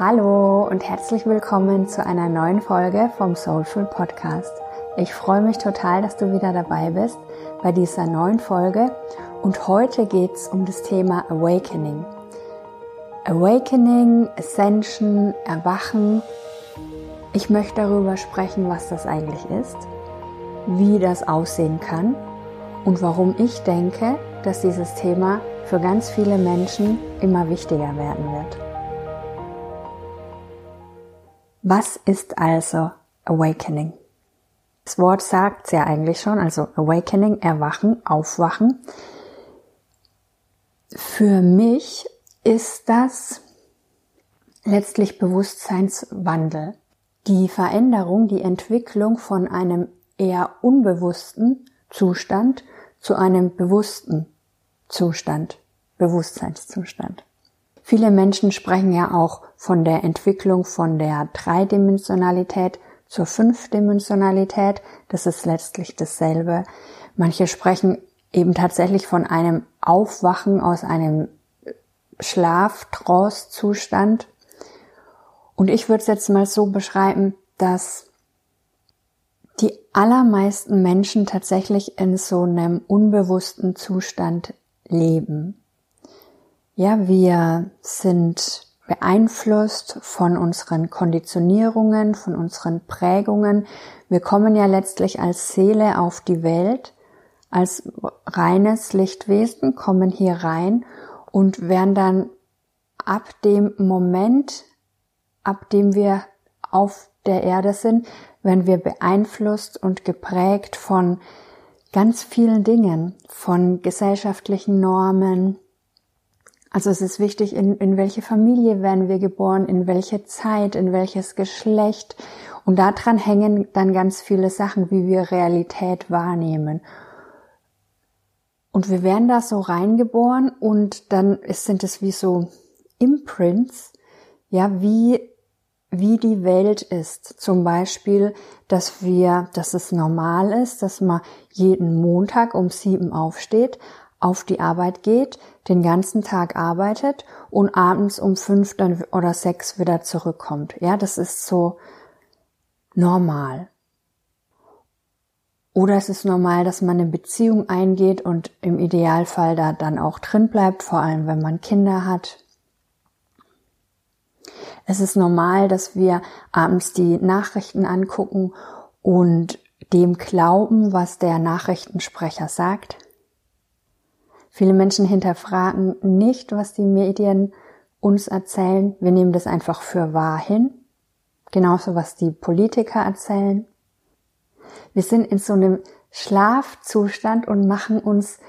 Hallo und herzlich willkommen zu einer neuen Folge vom Soulful Podcast. Ich freue mich total, dass du wieder dabei bist bei dieser neuen Folge und heute geht es um das Thema Awakening. Awakening, Ascension, Erwachen. Ich möchte darüber sprechen, was das eigentlich ist, wie das aussehen kann und warum ich denke, dass dieses Thema für ganz viele Menschen immer wichtiger werden wird. Was ist also Awakening? Das Wort sagt es ja eigentlich schon, also Awakening, Erwachen, Aufwachen. Für mich ist das letztlich Bewusstseinswandel. Die Veränderung, die Entwicklung von einem eher unbewussten Zustand zu einem bewussten Zustand, Bewusstseinszustand. Viele Menschen sprechen ja auch von der Entwicklung von der Dreidimensionalität zur Fünfdimensionalität. Das ist letztlich dasselbe. Manche sprechen eben tatsächlich von einem Aufwachen aus einem Schlaf-Trance-Zustand. Und ich würde es jetzt mal so beschreiben, dass die allermeisten Menschen tatsächlich in so einem unbewussten Zustand leben. Ja, wir sind beeinflusst von unseren Konditionierungen, von unseren Prägungen. Wir kommen ja letztlich als Seele auf die Welt, als reines Lichtwesen, kommen hier rein und werden dann ab dem Moment, ab dem wir auf der Erde sind, werden wir beeinflusst und geprägt von ganz vielen Dingen, von gesellschaftlichen Normen, also es ist wichtig, in, in welche Familie werden wir geboren, in welche Zeit, in welches Geschlecht. Und daran hängen dann ganz viele Sachen, wie wir Realität wahrnehmen. Und wir werden da so reingeboren und dann sind es wie so Imprints, ja, wie, wie die Welt ist. Zum Beispiel, dass wir, dass es normal ist, dass man jeden Montag um sieben aufsteht, auf die Arbeit geht, den ganzen Tag arbeitet und abends um fünf dann oder sechs wieder zurückkommt. Ja, das ist so normal. Oder es ist normal, dass man eine Beziehung eingeht und im Idealfall da dann auch drin bleibt, vor allem wenn man Kinder hat. Es ist normal, dass wir abends die Nachrichten angucken und dem glauben, was der Nachrichtensprecher sagt. Viele Menschen hinterfragen nicht, was die Medien uns erzählen. Wir nehmen das einfach für wahr hin. Genauso was die Politiker erzählen. Wir sind in so einem Schlafzustand und machen uns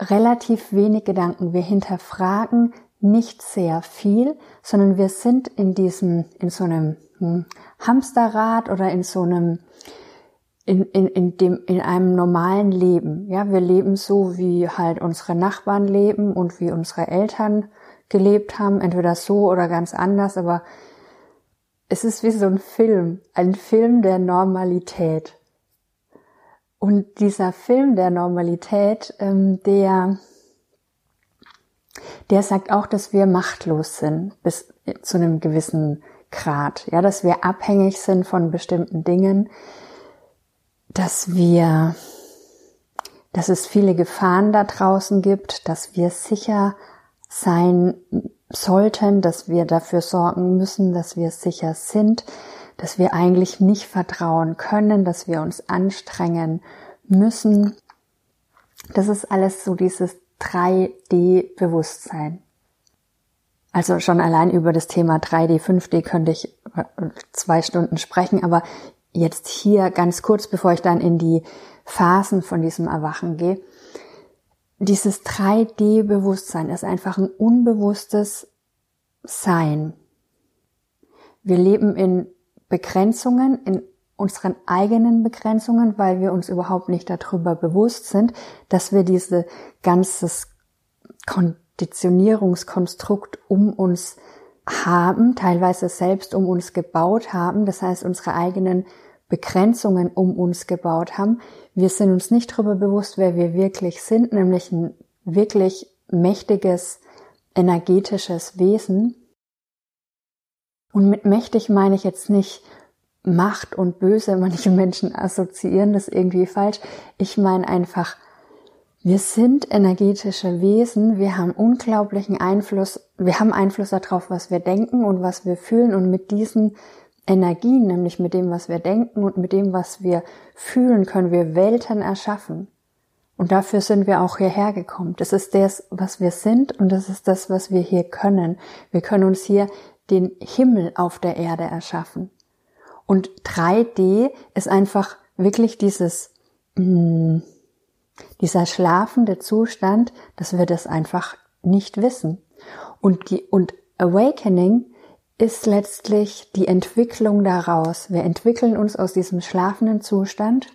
relativ wenig Gedanken. Wir hinterfragen nicht sehr viel, sondern wir sind in diesem, in so einem hm, Hamsterrad oder in so einem in, in, in, dem, in einem normalen Leben. Ja, wir leben so, wie halt unsere Nachbarn leben und wie unsere Eltern gelebt haben, entweder so oder ganz anders, aber es ist wie so ein Film, ein Film der Normalität. Und dieser Film der Normalität, ähm, der, der sagt auch, dass wir machtlos sind bis zu einem gewissen Grad, ja, dass wir abhängig sind von bestimmten Dingen, dass wir, dass es viele Gefahren da draußen gibt, dass wir sicher sein sollten, dass wir dafür sorgen müssen, dass wir sicher sind, dass wir eigentlich nicht vertrauen können, dass wir uns anstrengen müssen. Das ist alles so dieses 3D-Bewusstsein. Also schon allein über das Thema 3D, 5D könnte ich zwei Stunden sprechen, aber jetzt hier ganz kurz, bevor ich dann in die Phasen von diesem Erwachen gehe. Dieses 3D-Bewusstsein ist einfach ein unbewusstes Sein. Wir leben in Begrenzungen, in unseren eigenen Begrenzungen, weil wir uns überhaupt nicht darüber bewusst sind, dass wir diese ganzes Konditionierungskonstrukt um uns haben, teilweise selbst um uns gebaut haben, das heißt unsere eigenen Begrenzungen um uns gebaut haben. Wir sind uns nicht darüber bewusst, wer wir wirklich sind, nämlich ein wirklich mächtiges, energetisches Wesen. Und mit mächtig meine ich jetzt nicht Macht und Böse. Manche Menschen assoziieren das irgendwie falsch. Ich meine einfach, wir sind energetische Wesen. Wir haben unglaublichen Einfluss. Wir haben Einfluss darauf, was wir denken und was wir fühlen. Und mit diesen Energien, nämlich mit dem, was wir denken und mit dem, was wir fühlen, können wir Welten erschaffen. Und dafür sind wir auch hierher gekommen. Das ist das, was wir sind und das ist das, was wir hier können. Wir können uns hier den Himmel auf der Erde erschaffen. Und 3D ist einfach wirklich dieses, mm, dieser schlafende Zustand, dass wir das einfach nicht wissen. Und die, und Awakening ist letztlich die Entwicklung daraus. Wir entwickeln uns aus diesem schlafenden Zustand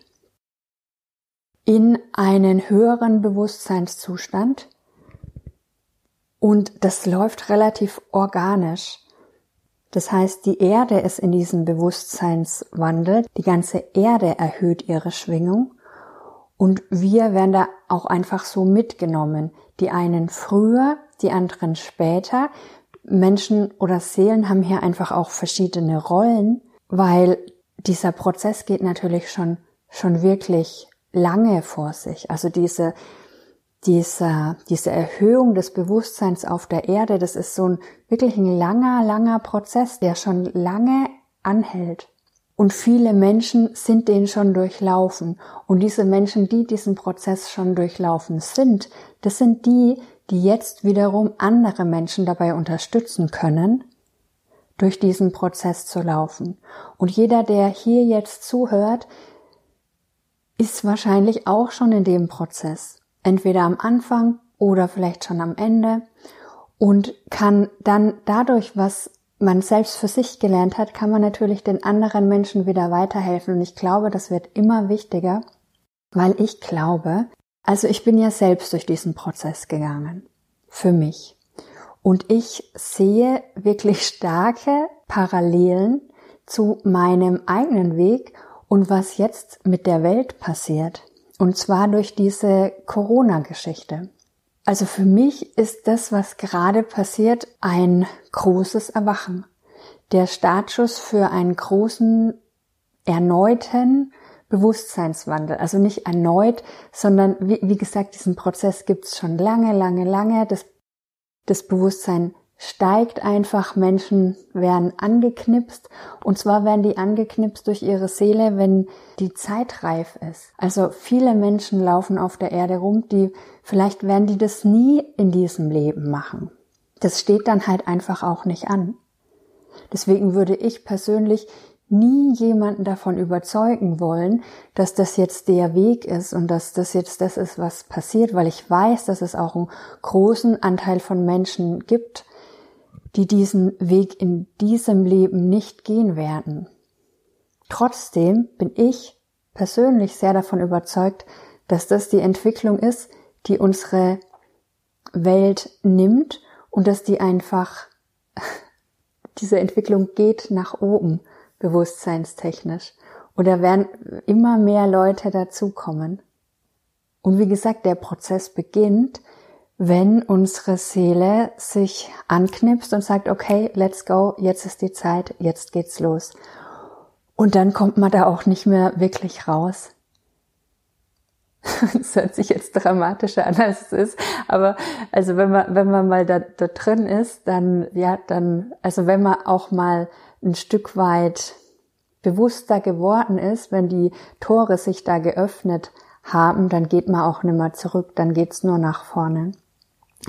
in einen höheren Bewusstseinszustand und das läuft relativ organisch. Das heißt, die Erde ist in diesem Bewusstseinswandel, die ganze Erde erhöht ihre Schwingung und wir werden da auch einfach so mitgenommen. Die einen früher, die anderen später. Menschen oder Seelen haben hier einfach auch verschiedene Rollen, weil dieser Prozess geht natürlich schon, schon wirklich lange vor sich. Also diese, diese, diese Erhöhung des Bewusstseins auf der Erde, das ist so ein wirklich ein langer, langer Prozess, der schon lange anhält. Und viele Menschen sind den schon durchlaufen. Und diese Menschen, die diesen Prozess schon durchlaufen sind, das sind die, die jetzt wiederum andere Menschen dabei unterstützen können, durch diesen Prozess zu laufen. Und jeder, der hier jetzt zuhört, ist wahrscheinlich auch schon in dem Prozess. Entweder am Anfang oder vielleicht schon am Ende und kann dann dadurch, was man selbst für sich gelernt hat, kann man natürlich den anderen Menschen wieder weiterhelfen. Und ich glaube, das wird immer wichtiger, weil ich glaube, also ich bin ja selbst durch diesen Prozess gegangen. Für mich. Und ich sehe wirklich starke Parallelen zu meinem eigenen Weg und was jetzt mit der Welt passiert. Und zwar durch diese Corona-Geschichte. Also für mich ist das, was gerade passiert, ein großes Erwachen. Der Startschuss für einen großen, erneuten Bewusstseinswandel. Also nicht erneut, sondern wie, wie gesagt, diesen Prozess gibt es schon lange, lange, lange. Das, das Bewusstsein steigt einfach, Menschen werden angeknipst und zwar werden die angeknipst durch ihre Seele, wenn die Zeit reif ist. Also viele Menschen laufen auf der Erde rum, die vielleicht werden die das nie in diesem Leben machen. Das steht dann halt einfach auch nicht an. Deswegen würde ich persönlich nie jemanden davon überzeugen wollen, dass das jetzt der Weg ist und dass das jetzt das ist, was passiert, weil ich weiß, dass es auch einen großen Anteil von Menschen gibt, die diesen Weg in diesem Leben nicht gehen werden. Trotzdem bin ich persönlich sehr davon überzeugt, dass das die Entwicklung ist, die unsere Welt nimmt und dass die einfach, diese Entwicklung geht nach oben, bewusstseinstechnisch. Da werden immer mehr Leute dazukommen. Und wie gesagt, der Prozess beginnt, wenn unsere Seele sich anknipst und sagt, okay, let's go, jetzt ist die Zeit, jetzt geht's los. Und dann kommt man da auch nicht mehr wirklich raus. Das hört sich jetzt dramatischer an, als es ist. Aber also wenn man, wenn man mal da, da drin ist, dann, ja, dann, also wenn man auch mal ein Stück weit bewusster geworden ist, wenn die Tore sich da geöffnet haben, dann geht man auch nicht mehr zurück, dann geht's nur nach vorne.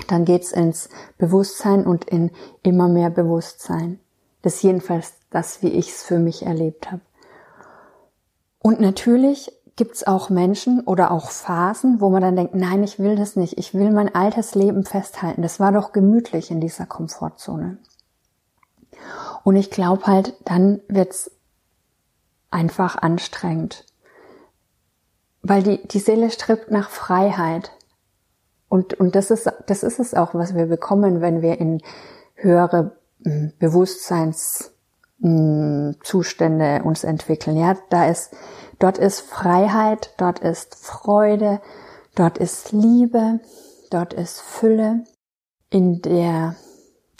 Dann geht's ins Bewusstsein und in immer mehr Bewusstsein. Das ist jedenfalls das, wie ich es für mich erlebt habe. Und natürlich gibt's auch Menschen oder auch Phasen, wo man dann denkt, nein, ich will das nicht, ich will mein altes Leben festhalten. Das war doch gemütlich in dieser Komfortzone. Und ich glaube halt, dann wird's einfach anstrengend. Weil die, die Seele strebt nach Freiheit. Und, und das ist, das ist es auch, was wir bekommen, wenn wir in höhere hm, Bewusstseinszustände uns entwickeln. Ja, da ist, dort ist Freiheit, dort ist Freude, dort ist Liebe, dort ist Fülle. In der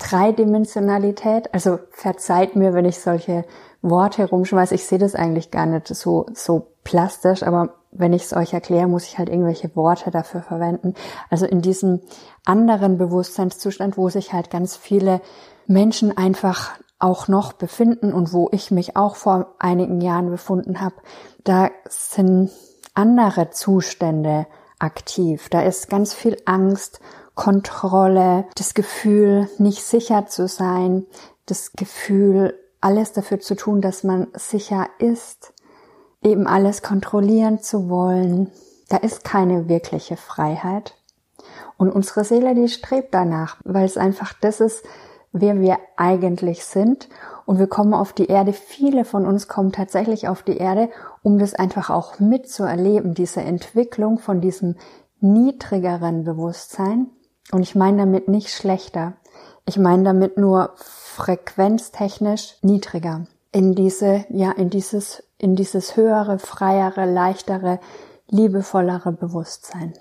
Dreidimensionalität. Also verzeiht mir, wenn ich solche Worte rumschmeiße. Ich sehe das eigentlich gar nicht so, so plastisch, aber wenn ich es euch erkläre, muss ich halt irgendwelche Worte dafür verwenden. Also in diesem anderen Bewusstseinszustand, wo sich halt ganz viele Menschen einfach auch noch befinden und wo ich mich auch vor einigen Jahren befunden habe, da sind andere Zustände aktiv. Da ist ganz viel Angst, Kontrolle, das Gefühl, nicht sicher zu sein, das Gefühl, alles dafür zu tun, dass man sicher ist, eben alles kontrollieren zu wollen. Da ist keine wirkliche Freiheit. Und unsere Seele, die strebt danach, weil es einfach das ist, wer wir eigentlich sind. Und wir kommen auf die Erde. Viele von uns kommen tatsächlich auf die Erde, um das einfach auch mitzuerleben, diese Entwicklung von diesem niedrigeren Bewusstsein. Und ich meine damit nicht schlechter. Ich meine damit nur frequenztechnisch niedriger. In diese, ja, in dieses, in dieses höhere, freiere, leichtere, liebevollere Bewusstsein.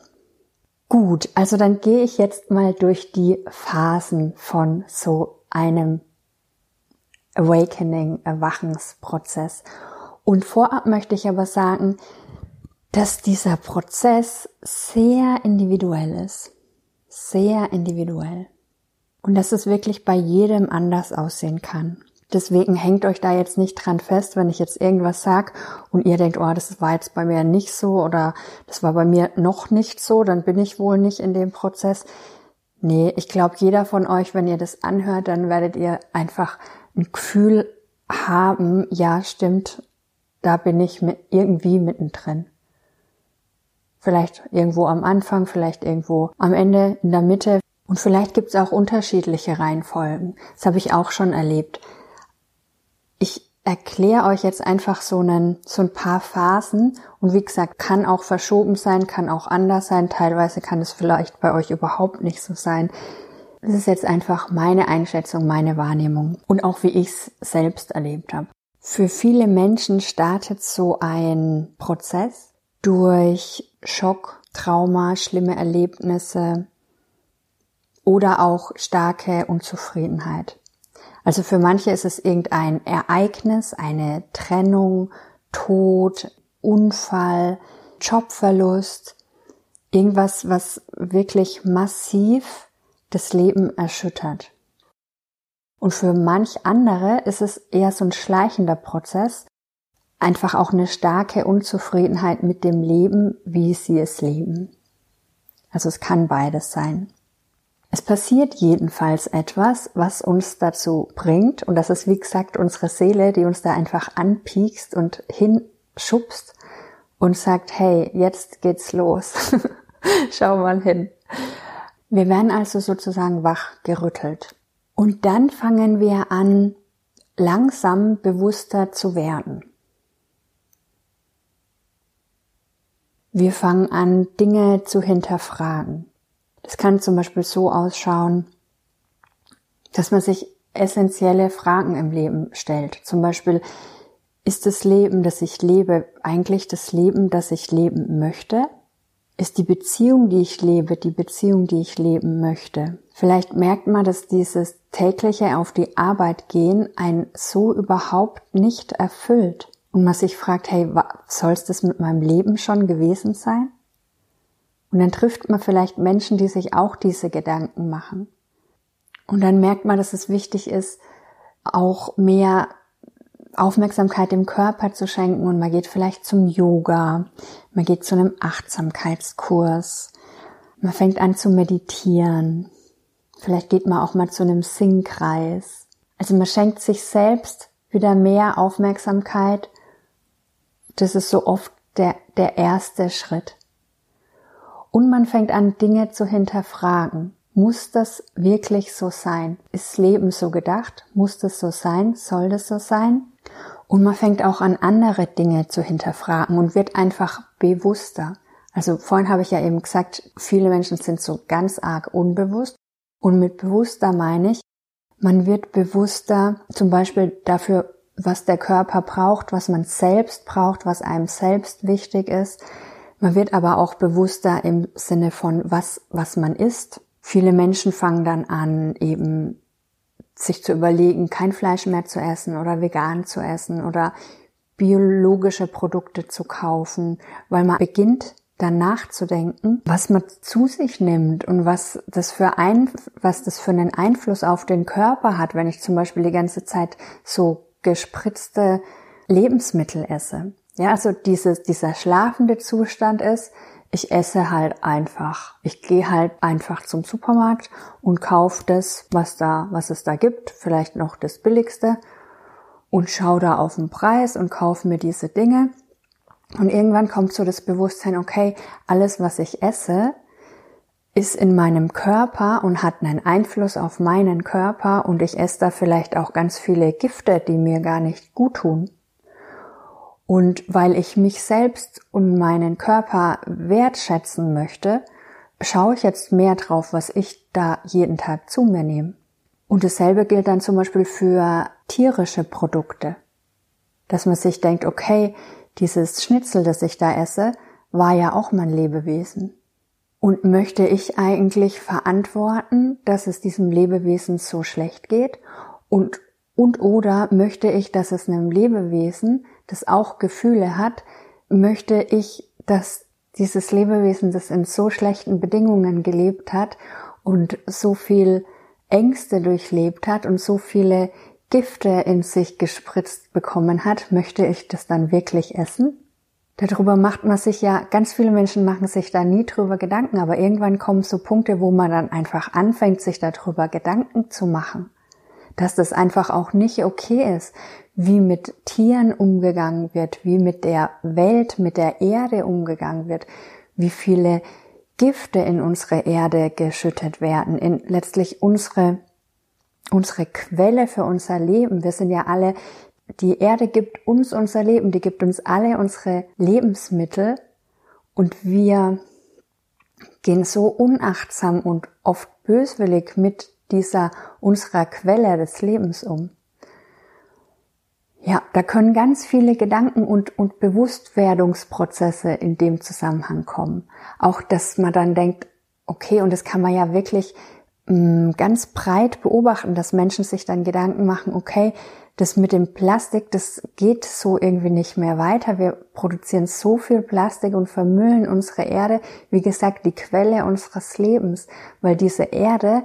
Gut, also dann gehe ich jetzt mal durch die Phasen von so einem Awakening, Erwachensprozess. Und vorab möchte ich aber sagen, dass dieser Prozess sehr individuell ist. Sehr individuell. Und dass es wirklich bei jedem anders aussehen kann. Deswegen hängt euch da jetzt nicht dran fest, wenn ich jetzt irgendwas sag und ihr denkt, oh, das war jetzt bei mir nicht so oder das war bei mir noch nicht so, dann bin ich wohl nicht in dem Prozess. Nee, ich glaube, jeder von euch, wenn ihr das anhört, dann werdet ihr einfach ein Gefühl haben, ja, stimmt, da bin ich mit, irgendwie mittendrin. Vielleicht irgendwo am Anfang, vielleicht irgendwo am Ende, in der Mitte. Und vielleicht gibt es auch unterschiedliche Reihenfolgen. Das habe ich auch schon erlebt. Ich erkläre euch jetzt einfach so, einen, so ein paar Phasen und wie gesagt, kann auch verschoben sein, kann auch anders sein, teilweise kann es vielleicht bei euch überhaupt nicht so sein. Das ist jetzt einfach meine Einschätzung, meine Wahrnehmung und auch wie ich es selbst erlebt habe. Für viele Menschen startet so ein Prozess durch Schock, Trauma, schlimme Erlebnisse oder auch starke Unzufriedenheit. Also für manche ist es irgendein Ereignis, eine Trennung, Tod, Unfall, Jobverlust, irgendwas, was wirklich massiv das Leben erschüttert. Und für manch andere ist es eher so ein schleichender Prozess, einfach auch eine starke Unzufriedenheit mit dem Leben, wie sie es leben. Also es kann beides sein. Es passiert jedenfalls etwas, was uns dazu bringt, und das ist wie gesagt unsere Seele, die uns da einfach anpiekst und hinschubst und sagt, hey, jetzt geht's los. Schau mal hin. Wir werden also sozusagen wach gerüttelt. Und dann fangen wir an, langsam bewusster zu werden. Wir fangen an, Dinge zu hinterfragen. Das kann zum Beispiel so ausschauen, dass man sich essentielle Fragen im Leben stellt. Zum Beispiel, ist das Leben, das ich lebe, eigentlich das Leben, das ich leben möchte? Ist die Beziehung, die ich lebe, die Beziehung, die ich leben möchte? Vielleicht merkt man, dass dieses tägliche auf die Arbeit gehen ein so überhaupt nicht erfüllt. Und man sich fragt, hey, soll es das mit meinem Leben schon gewesen sein? Und dann trifft man vielleicht Menschen, die sich auch diese Gedanken machen. Und dann merkt man, dass es wichtig ist, auch mehr Aufmerksamkeit dem Körper zu schenken und man geht vielleicht zum Yoga, man geht zu einem Achtsamkeitskurs, man fängt an zu meditieren, vielleicht geht man auch mal zu einem Singkreis. Also man schenkt sich selbst wieder mehr Aufmerksamkeit. Das ist so oft der, der erste Schritt. Und man fängt an, Dinge zu hinterfragen. Muss das wirklich so sein? Ist Leben so gedacht? Muss das so sein? Soll das so sein? Und man fängt auch an, andere Dinge zu hinterfragen und wird einfach bewusster. Also vorhin habe ich ja eben gesagt, viele Menschen sind so ganz arg unbewusst. Und mit bewusster meine ich, man wird bewusster zum Beispiel dafür, was der Körper braucht, was man selbst braucht, was einem selbst wichtig ist. Man wird aber auch bewusster im Sinne von was, was man isst. Viele Menschen fangen dann an, eben sich zu überlegen, kein Fleisch mehr zu essen oder vegan zu essen oder biologische Produkte zu kaufen, weil man beginnt dann nachzudenken, was man zu sich nimmt und was das für ein, was das für einen Einfluss auf den Körper hat, wenn ich zum Beispiel die ganze Zeit so gespritzte Lebensmittel esse. Ja, also dieses, dieser schlafende Zustand ist, ich esse halt einfach. Ich gehe halt einfach zum Supermarkt und kaufe das, was da, was es da gibt, vielleicht noch das billigste und schaue da auf den Preis und kaufe mir diese Dinge. Und irgendwann kommt so das Bewusstsein, okay, alles, was ich esse, ist in meinem Körper und hat einen Einfluss auf meinen Körper und ich esse da vielleicht auch ganz viele Gifte, die mir gar nicht gut tun. Und weil ich mich selbst und meinen Körper wertschätzen möchte, schaue ich jetzt mehr drauf, was ich da jeden Tag zu mir nehme. Und dasselbe gilt dann zum Beispiel für tierische Produkte. Dass man sich denkt, okay, dieses Schnitzel, das ich da esse, war ja auch mein Lebewesen. Und möchte ich eigentlich verantworten, dass es diesem Lebewesen so schlecht geht? Und, und oder möchte ich, dass es einem Lebewesen das auch Gefühle hat, möchte ich, dass dieses Lebewesen, das in so schlechten Bedingungen gelebt hat und so viel Ängste durchlebt hat und so viele Gifte in sich gespritzt bekommen hat, möchte ich das dann wirklich essen? Darüber macht man sich ja, ganz viele Menschen machen sich da nie drüber Gedanken, aber irgendwann kommen so Punkte, wo man dann einfach anfängt, sich darüber Gedanken zu machen. Dass das einfach auch nicht okay ist, wie mit Tieren umgegangen wird, wie mit der Welt, mit der Erde umgegangen wird, wie viele Gifte in unsere Erde geschüttet werden, in letztlich unsere, unsere Quelle für unser Leben. Wir sind ja alle, die Erde gibt uns unser Leben, die gibt uns alle unsere Lebensmittel und wir gehen so unachtsam und oft böswillig mit dieser unserer Quelle des Lebens um. Ja, da können ganz viele Gedanken und, und Bewusstwerdungsprozesse in dem Zusammenhang kommen. Auch, dass man dann denkt, okay, und das kann man ja wirklich mh, mm, ganz breit beobachten, dass Menschen sich dann Gedanken machen, okay, das mit dem Plastik, das geht so irgendwie nicht mehr weiter. Wir produzieren so viel Plastik und vermüllen unsere Erde, wie gesagt, die Quelle unseres Lebens, weil diese Erde,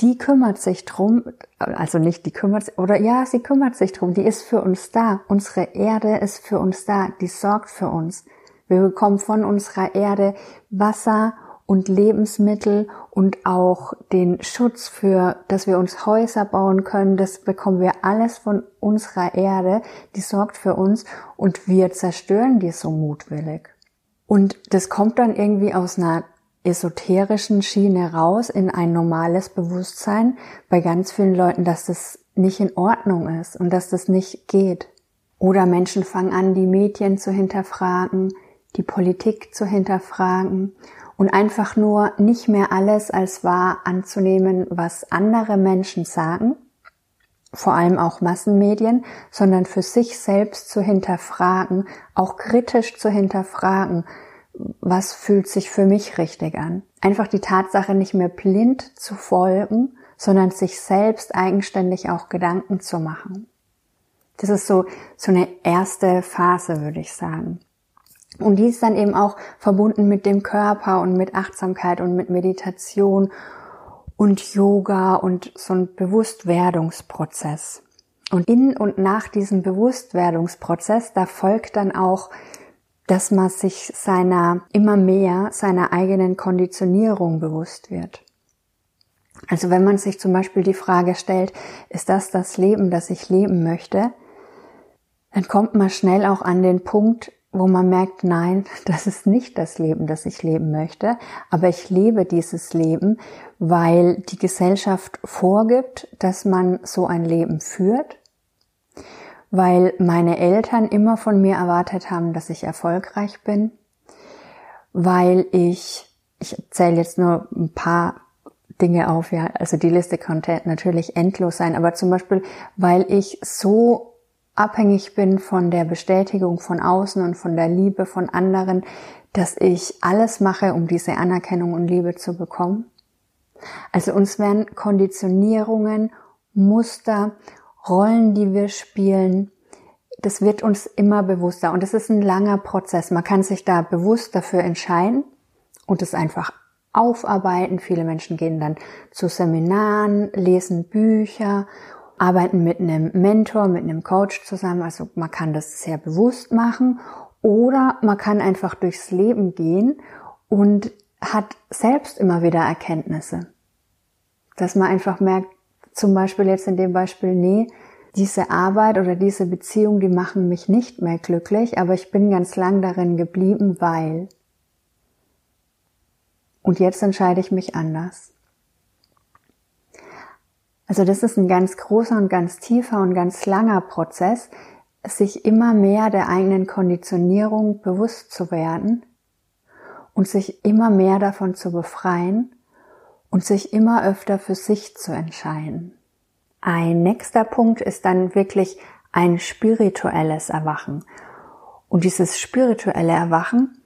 die kümmert sich drum, also nicht die kümmert sich, oder ja, sie kümmert sich drum, die ist für uns da. Unsere Erde ist für uns da, die sorgt für uns. Wir bekommen von unserer Erde Wasser und Lebensmittel und auch den Schutz für, dass wir uns Häuser bauen können. Das bekommen wir alles von unserer Erde. Die sorgt für uns und wir zerstören die so mutwillig. Und das kommt dann irgendwie aus einer esoterischen Schiene raus in ein normales Bewusstsein bei ganz vielen Leuten, dass das nicht in Ordnung ist und dass das nicht geht. Oder Menschen fangen an, die Medien zu hinterfragen, die Politik zu hinterfragen und einfach nur nicht mehr alles als wahr anzunehmen, was andere Menschen sagen, vor allem auch Massenmedien, sondern für sich selbst zu hinterfragen, auch kritisch zu hinterfragen, was fühlt sich für mich richtig an. Einfach die Tatsache nicht mehr blind zu folgen, sondern sich selbst eigenständig auch Gedanken zu machen. Das ist so, so eine erste Phase, würde ich sagen. Und die ist dann eben auch verbunden mit dem Körper und mit Achtsamkeit und mit Meditation und Yoga und so ein Bewusstwerdungsprozess. Und in und nach diesem Bewusstwerdungsprozess, da folgt dann auch dass man sich seiner immer mehr seiner eigenen Konditionierung bewusst wird. Also wenn man sich zum Beispiel die Frage stellt, ist das das Leben, das ich leben möchte, dann kommt man schnell auch an den Punkt, wo man merkt, nein, das ist nicht das Leben, das ich leben möchte, aber ich lebe dieses Leben, weil die Gesellschaft vorgibt, dass man so ein Leben führt. Weil meine Eltern immer von mir erwartet haben, dass ich erfolgreich bin, weil ich, ich zähle jetzt nur ein paar Dinge auf, ja, also die Liste konnte natürlich endlos sein, aber zum Beispiel, weil ich so abhängig bin von der Bestätigung von außen und von der Liebe von anderen, dass ich alles mache, um diese Anerkennung und Liebe zu bekommen. Also uns werden Konditionierungen Muster, Rollen, die wir spielen, das wird uns immer bewusster und es ist ein langer Prozess. Man kann sich da bewusst dafür entscheiden und es einfach aufarbeiten. Viele Menschen gehen dann zu Seminaren, lesen Bücher, arbeiten mit einem Mentor, mit einem Coach zusammen. Also man kann das sehr bewusst machen oder man kann einfach durchs Leben gehen und hat selbst immer wieder Erkenntnisse. Dass man einfach merkt, zum Beispiel jetzt in dem Beispiel, nee, diese Arbeit oder diese Beziehung, die machen mich nicht mehr glücklich, aber ich bin ganz lang darin geblieben, weil. Und jetzt entscheide ich mich anders. Also das ist ein ganz großer und ganz tiefer und ganz langer Prozess, sich immer mehr der eigenen Konditionierung bewusst zu werden und sich immer mehr davon zu befreien und sich immer öfter für sich zu entscheiden. Ein nächster Punkt ist dann wirklich ein spirituelles Erwachen. Und dieses spirituelle Erwachen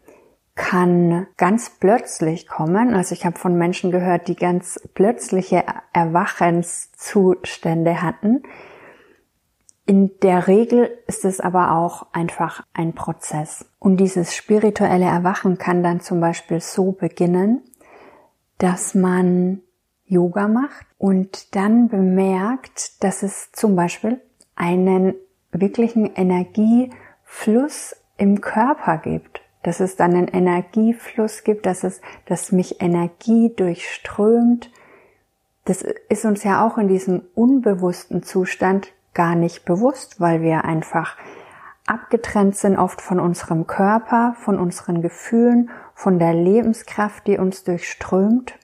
kann ganz plötzlich kommen. Also ich habe von Menschen gehört, die ganz plötzliche Erwachenszustände hatten. In der Regel ist es aber auch einfach ein Prozess. Und dieses spirituelle Erwachen kann dann zum Beispiel so beginnen, dass man Yoga macht und dann bemerkt, dass es zum Beispiel einen wirklichen Energiefluss im Körper gibt, dass es dann einen Energiefluss gibt, dass es, dass mich Energie durchströmt. Das ist uns ja auch in diesem unbewussten Zustand gar nicht bewusst, weil wir einfach abgetrennt sind oft von unserem Körper, von unseren Gefühlen, von der Lebenskraft, die uns durchströmt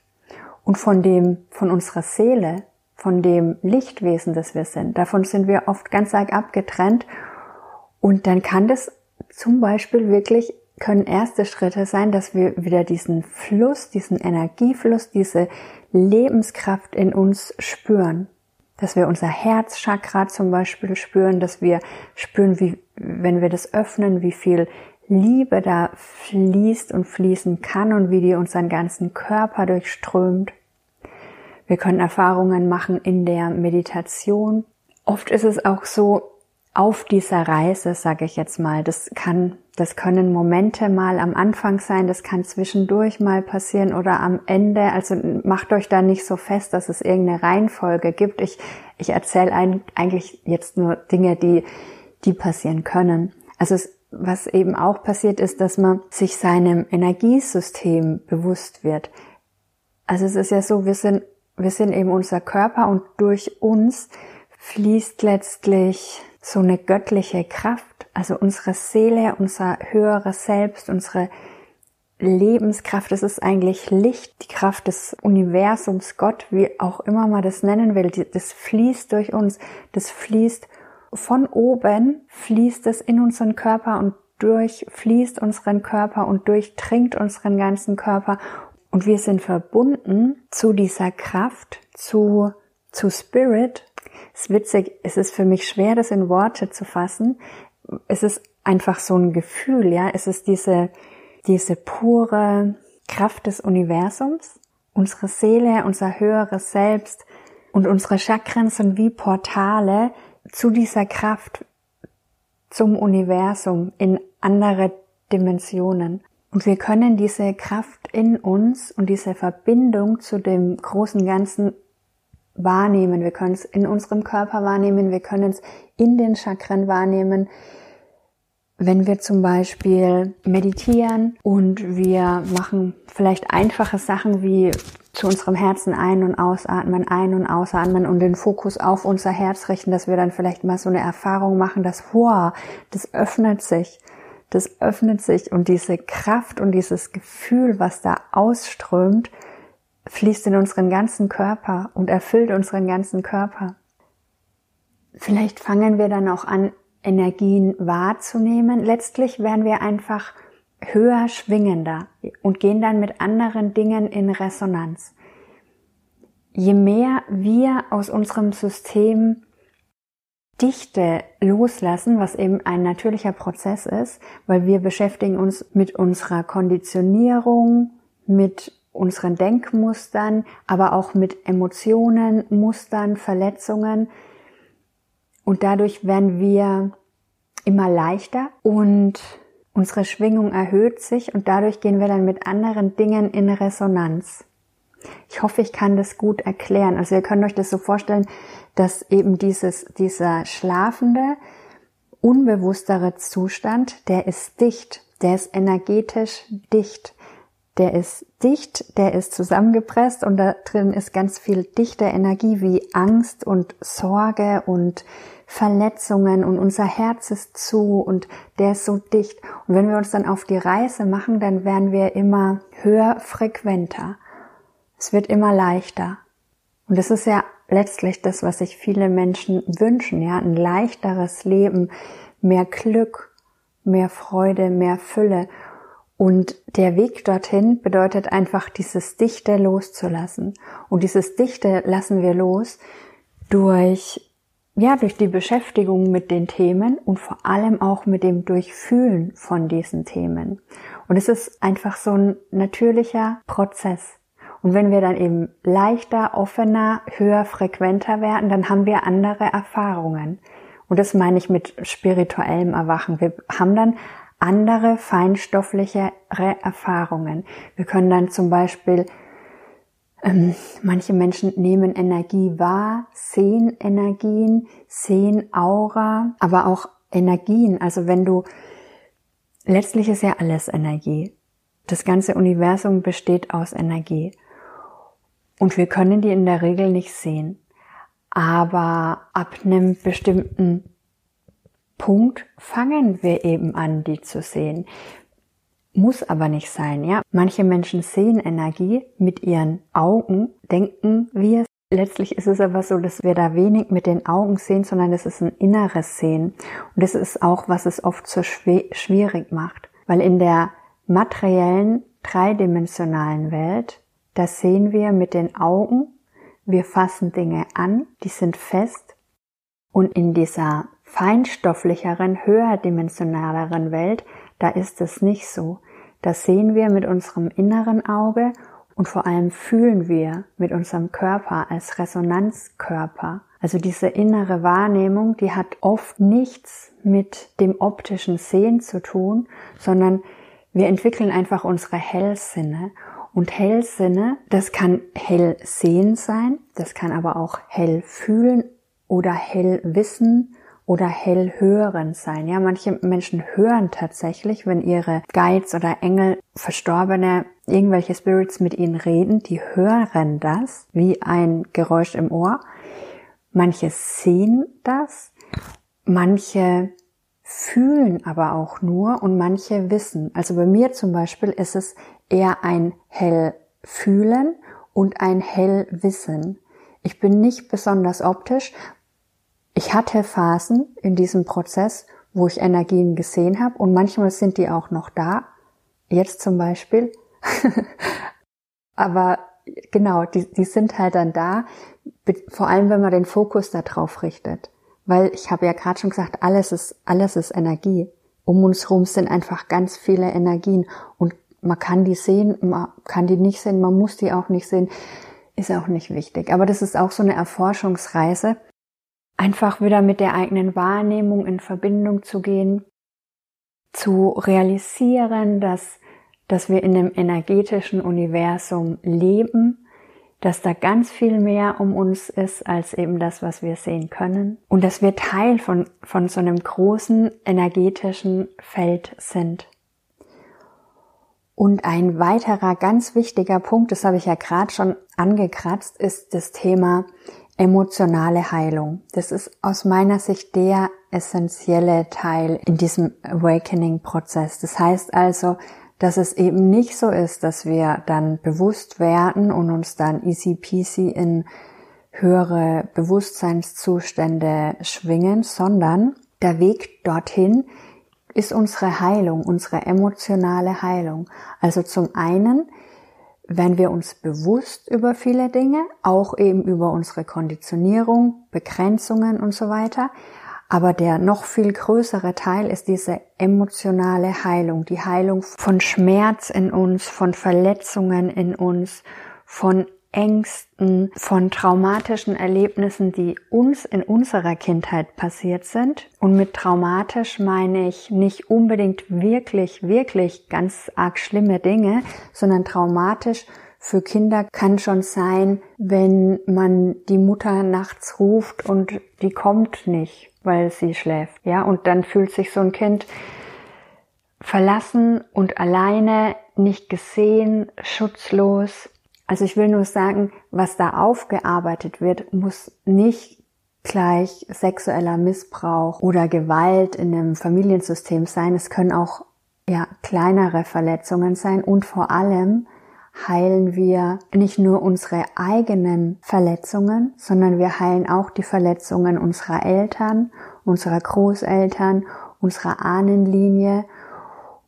und von dem, von unserer Seele, von dem Lichtwesen, das wir sind. Davon sind wir oft ganz arg abgetrennt. Und dann kann das zum Beispiel wirklich, können erste Schritte sein, dass wir wieder diesen Fluss, diesen Energiefluss, diese Lebenskraft in uns spüren. Dass wir unser Herzchakra zum Beispiel spüren, dass wir spüren, wie, wenn wir das öffnen, wie viel Liebe da fließt und fließen kann und wie die unseren ganzen Körper durchströmt. Wir können Erfahrungen machen in der Meditation. Oft ist es auch so, auf dieser Reise, sage ich jetzt mal, das kann, das können Momente mal am Anfang sein, das kann zwischendurch mal passieren oder am Ende. Also macht euch da nicht so fest, dass es irgendeine Reihenfolge gibt. Ich, ich erzähle eigentlich jetzt nur Dinge, die, die passieren können. Also es was eben auch passiert ist, dass man sich seinem Energiesystem bewusst wird. Also es ist ja so, wir sind, wir sind eben unser Körper und durch uns fließt letztlich so eine göttliche Kraft. Also unsere Seele, unser höheres Selbst, unsere Lebenskraft, das ist eigentlich Licht, die Kraft des Universums, Gott, wie auch immer man das nennen will, das fließt durch uns, das fließt von oben fließt es in unseren Körper und durchfließt unseren Körper und durchdringt unseren ganzen Körper und wir sind verbunden zu dieser Kraft, zu, zu Spirit. Es ist witzig, es ist für mich schwer, das in Worte zu fassen. Es ist einfach so ein Gefühl, ja. Es ist diese, diese pure Kraft des Universums. Unsere Seele, unser höheres Selbst und unsere Chakren sind wie Portale, zu dieser Kraft, zum Universum, in andere Dimensionen. Und wir können diese Kraft in uns und diese Verbindung zu dem großen Ganzen wahrnehmen. Wir können es in unserem Körper wahrnehmen, wir können es in den Chakren wahrnehmen. Wenn wir zum Beispiel meditieren und wir machen vielleicht einfache Sachen wie zu unserem Herzen ein- und ausatmen, ein- und ausatmen und den Fokus auf unser Herz richten, dass wir dann vielleicht mal so eine Erfahrung machen, dass, wow, das öffnet sich, das öffnet sich und diese Kraft und dieses Gefühl, was da ausströmt, fließt in unseren ganzen Körper und erfüllt unseren ganzen Körper. Vielleicht fangen wir dann auch an, Energien wahrzunehmen. Letztlich werden wir einfach höher schwingender und gehen dann mit anderen Dingen in Resonanz. Je mehr wir aus unserem System Dichte loslassen, was eben ein natürlicher Prozess ist, weil wir beschäftigen uns mit unserer Konditionierung, mit unseren Denkmustern, aber auch mit Emotionen, Mustern, Verletzungen. Und dadurch werden wir immer leichter und unsere Schwingung erhöht sich und dadurch gehen wir dann mit anderen Dingen in Resonanz. Ich hoffe, ich kann das gut erklären. Also ihr könnt euch das so vorstellen, dass eben dieses, dieser schlafende, unbewusstere Zustand, der ist dicht, der ist energetisch dicht, der ist dicht, der ist zusammengepresst und da drin ist ganz viel dichte Energie wie Angst und Sorge und Verletzungen und unser Herz ist zu und der ist so dicht. Und wenn wir uns dann auf die Reise machen, dann werden wir immer höher frequenter. Es wird immer leichter. Und das ist ja letztlich das, was sich viele Menschen wünschen, ja, ein leichteres Leben, mehr Glück, mehr Freude, mehr Fülle. Und der Weg dorthin bedeutet einfach, dieses Dichte loszulassen. Und dieses Dichte lassen wir los durch, ja, durch die Beschäftigung mit den Themen und vor allem auch mit dem Durchfühlen von diesen Themen. Und es ist einfach so ein natürlicher Prozess. Und wenn wir dann eben leichter, offener, höher, frequenter werden, dann haben wir andere Erfahrungen. Und das meine ich mit spirituellem Erwachen. Wir haben dann andere feinstofflichere Erfahrungen. Wir können dann zum Beispiel, ähm, manche Menschen nehmen Energie wahr, sehen Energien, sehen Aura, aber auch Energien. Also wenn du, letztlich ist ja alles Energie. Das ganze Universum besteht aus Energie. Und wir können die in der Regel nicht sehen. Aber ab einem bestimmten Punkt fangen wir eben an, die zu sehen. Muss aber nicht sein, ja. Manche Menschen sehen Energie mit ihren Augen, denken wir. Letztlich ist es aber so, dass wir da wenig mit den Augen sehen, sondern es ist ein inneres Sehen. Und das ist auch, was es oft so schwierig macht. Weil in der materiellen, dreidimensionalen Welt das sehen wir mit den Augen. Wir fassen Dinge an, die sind fest. Und in dieser feinstofflicheren, höherdimensionaleren Welt, da ist es nicht so. Das sehen wir mit unserem inneren Auge und vor allem fühlen wir mit unserem Körper als Resonanzkörper. Also diese innere Wahrnehmung, die hat oft nichts mit dem optischen Sehen zu tun, sondern wir entwickeln einfach unsere Hellsinne und Hellsinne, das kann hell sehen sein, das kann aber auch hell fühlen oder hell wissen oder hell hören sein. Ja, manche Menschen hören tatsächlich, wenn ihre Guides oder Engel, Verstorbene, irgendwelche Spirits mit ihnen reden, die hören das wie ein Geräusch im Ohr. Manche sehen das, manche fühlen aber auch nur und manche wissen. Also bei mir zum Beispiel ist es eher ein hell fühlen und ein hell wissen. Ich bin nicht besonders optisch. Ich hatte Phasen in diesem Prozess, wo ich Energien gesehen habe und manchmal sind die auch noch da. Jetzt zum Beispiel. Aber genau, die, die sind halt dann da, vor allem wenn man den Fokus darauf richtet. Weil ich habe ja gerade schon gesagt, alles ist, alles ist Energie. Um uns herum sind einfach ganz viele Energien und man kann die sehen, man kann die nicht sehen, man muss die auch nicht sehen, ist auch nicht wichtig. Aber das ist auch so eine Erforschungsreise, einfach wieder mit der eigenen Wahrnehmung in Verbindung zu gehen, zu realisieren, dass, dass wir in einem energetischen Universum leben dass da ganz viel mehr um uns ist als eben das, was wir sehen können und dass wir Teil von, von so einem großen energetischen Feld sind. Und ein weiterer ganz wichtiger Punkt, das habe ich ja gerade schon angekratzt, ist das Thema emotionale Heilung. Das ist aus meiner Sicht der essentielle Teil in diesem Awakening-Prozess. Das heißt also, dass es eben nicht so ist, dass wir dann bewusst werden und uns dann easy peasy in höhere Bewusstseinszustände schwingen, sondern der Weg dorthin ist unsere Heilung, unsere emotionale Heilung. Also zum einen, wenn wir uns bewusst über viele Dinge, auch eben über unsere Konditionierung, Begrenzungen und so weiter, Aber der noch viel größere Teil ist diese emotionale Heilung, die Heilung von Schmerz in uns, von Verletzungen in uns, von Ängsten, von traumatischen Erlebnissen, die uns in unserer Kindheit passiert sind. Und mit traumatisch meine ich nicht unbedingt wirklich, wirklich ganz arg schlimme Dinge, sondern traumatisch für Kinder kann schon sein, wenn man die Mutter nachts ruft und die kommt nicht, weil sie schläft. Ja, und dann fühlt sich so ein Kind verlassen und alleine, nicht gesehen, schutzlos, also ich will nur sagen, was da aufgearbeitet wird, muss nicht gleich sexueller Missbrauch oder Gewalt in einem Familiensystem sein. Es können auch ja, kleinere Verletzungen sein und vor allem heilen wir nicht nur unsere eigenen Verletzungen, sondern wir heilen auch die Verletzungen unserer Eltern, unserer Großeltern, unserer Ahnenlinie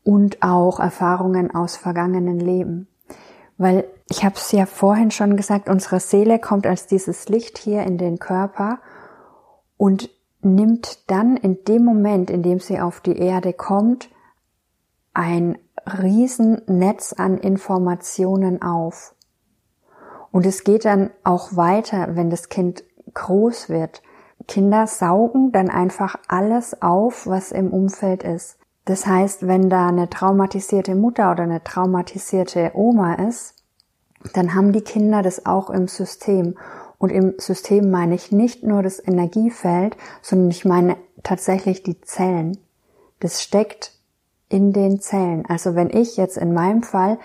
und auch Erfahrungen aus vergangenen Leben. Weil ich habe es ja vorhin schon gesagt, unsere Seele kommt als dieses Licht hier in den Körper und nimmt dann in dem Moment, in dem sie auf die Erde kommt, ein Riesennetz an Informationen auf. Und es geht dann auch weiter, wenn das Kind groß wird. Kinder saugen dann einfach alles auf, was im Umfeld ist. Das heißt, wenn da eine traumatisierte Mutter oder eine traumatisierte Oma ist, dann haben die Kinder das auch im System. Und im System meine ich nicht nur das Energiefeld, sondern ich meine tatsächlich die Zellen. Das steckt in den Zellen. Also wenn ich jetzt in meinem Fall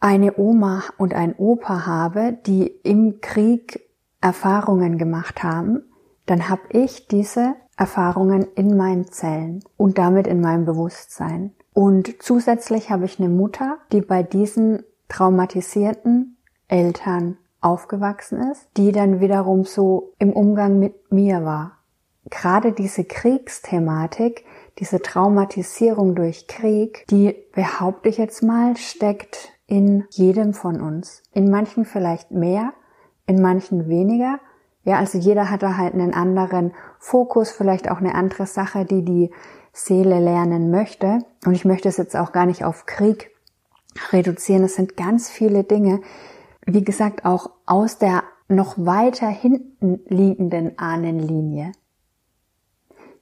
eine Oma und ein Opa habe, die im Krieg Erfahrungen gemacht haben, dann habe ich diese Erfahrungen in meinen Zellen und damit in meinem Bewusstsein. Und zusätzlich habe ich eine Mutter, die bei diesen traumatisierten Eltern aufgewachsen ist, die dann wiederum so im Umgang mit mir war. Gerade diese Kriegsthematik, diese Traumatisierung durch Krieg, die behaupte ich jetzt mal, steckt in jedem von uns. In manchen vielleicht mehr, in manchen weniger, ja, also jeder hat da halt einen anderen Fokus, vielleicht auch eine andere Sache, die die Seele lernen möchte. Und ich möchte es jetzt auch gar nicht auf Krieg reduzieren. Es sind ganz viele Dinge, wie gesagt, auch aus der noch weiter hinten liegenden Ahnenlinie.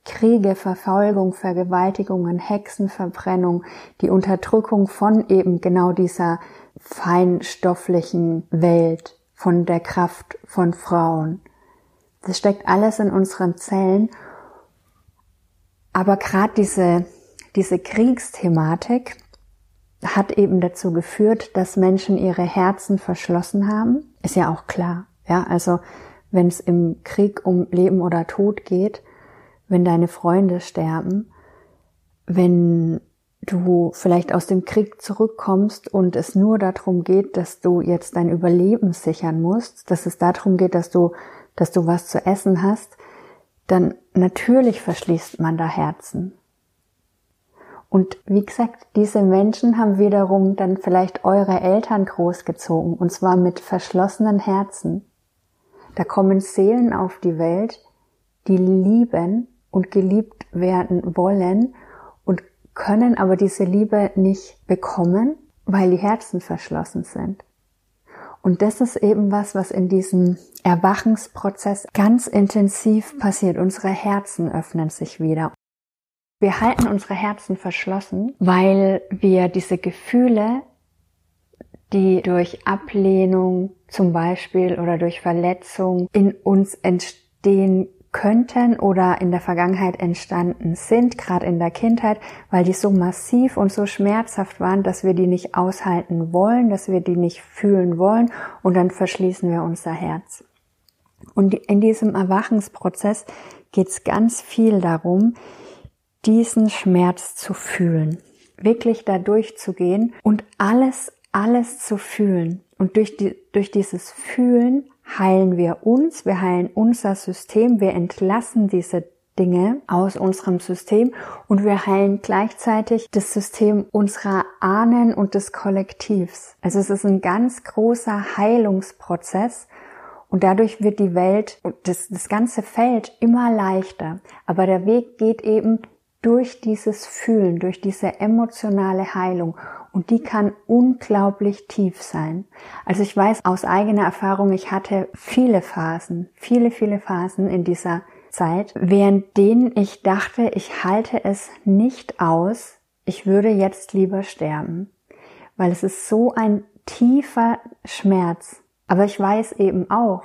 Kriege, Verfolgung, Vergewaltigungen, Hexenverbrennung, die Unterdrückung von eben genau dieser feinstofflichen Welt, von der Kraft von Frauen, das steckt alles in unseren Zellen. Aber gerade diese, diese Kriegsthematik hat eben dazu geführt, dass Menschen ihre Herzen verschlossen haben. Ist ja auch klar. Ja, also wenn es im Krieg um Leben oder Tod geht, wenn deine Freunde sterben, wenn du vielleicht aus dem Krieg zurückkommst und es nur darum geht, dass du jetzt dein Überleben sichern musst, dass es darum geht, dass du dass du was zu essen hast, dann natürlich verschließt man da Herzen. Und wie gesagt, diese Menschen haben wiederum dann vielleicht eure Eltern großgezogen, und zwar mit verschlossenen Herzen. Da kommen Seelen auf die Welt, die lieben und geliebt werden wollen und können aber diese Liebe nicht bekommen, weil die Herzen verschlossen sind. Und das ist eben was, was in diesem Erwachensprozess ganz intensiv passiert. Unsere Herzen öffnen sich wieder. Wir halten unsere Herzen verschlossen, weil wir diese Gefühle, die durch Ablehnung zum Beispiel oder durch Verletzung in uns entstehen könnten oder in der Vergangenheit entstanden sind, gerade in der Kindheit, weil die so massiv und so schmerzhaft waren, dass wir die nicht aushalten wollen, dass wir die nicht fühlen wollen und dann verschließen wir unser Herz. Und in diesem Erwachensprozess geht es ganz viel darum, diesen Schmerz zu fühlen, wirklich da durchzugehen und alles, alles zu fühlen. Und durch, die, durch dieses Fühlen heilen wir uns, wir heilen unser System, wir entlassen diese Dinge aus unserem System und wir heilen gleichzeitig das System unserer Ahnen und des Kollektivs. Also es ist ein ganz großer Heilungsprozess Und dadurch wird die Welt, das, das ganze Feld immer leichter. Aber der Weg geht eben durch dieses Fühlen, durch diese emotionale Heilung. Und die kann unglaublich tief sein. Also ich weiß aus eigener Erfahrung, ich hatte viele Phasen, viele, viele Phasen in dieser Zeit, während denen ich dachte, ich halte es nicht aus, ich würde jetzt lieber sterben. Weil es ist so ein tiefer Schmerz. Aber ich weiß eben auch,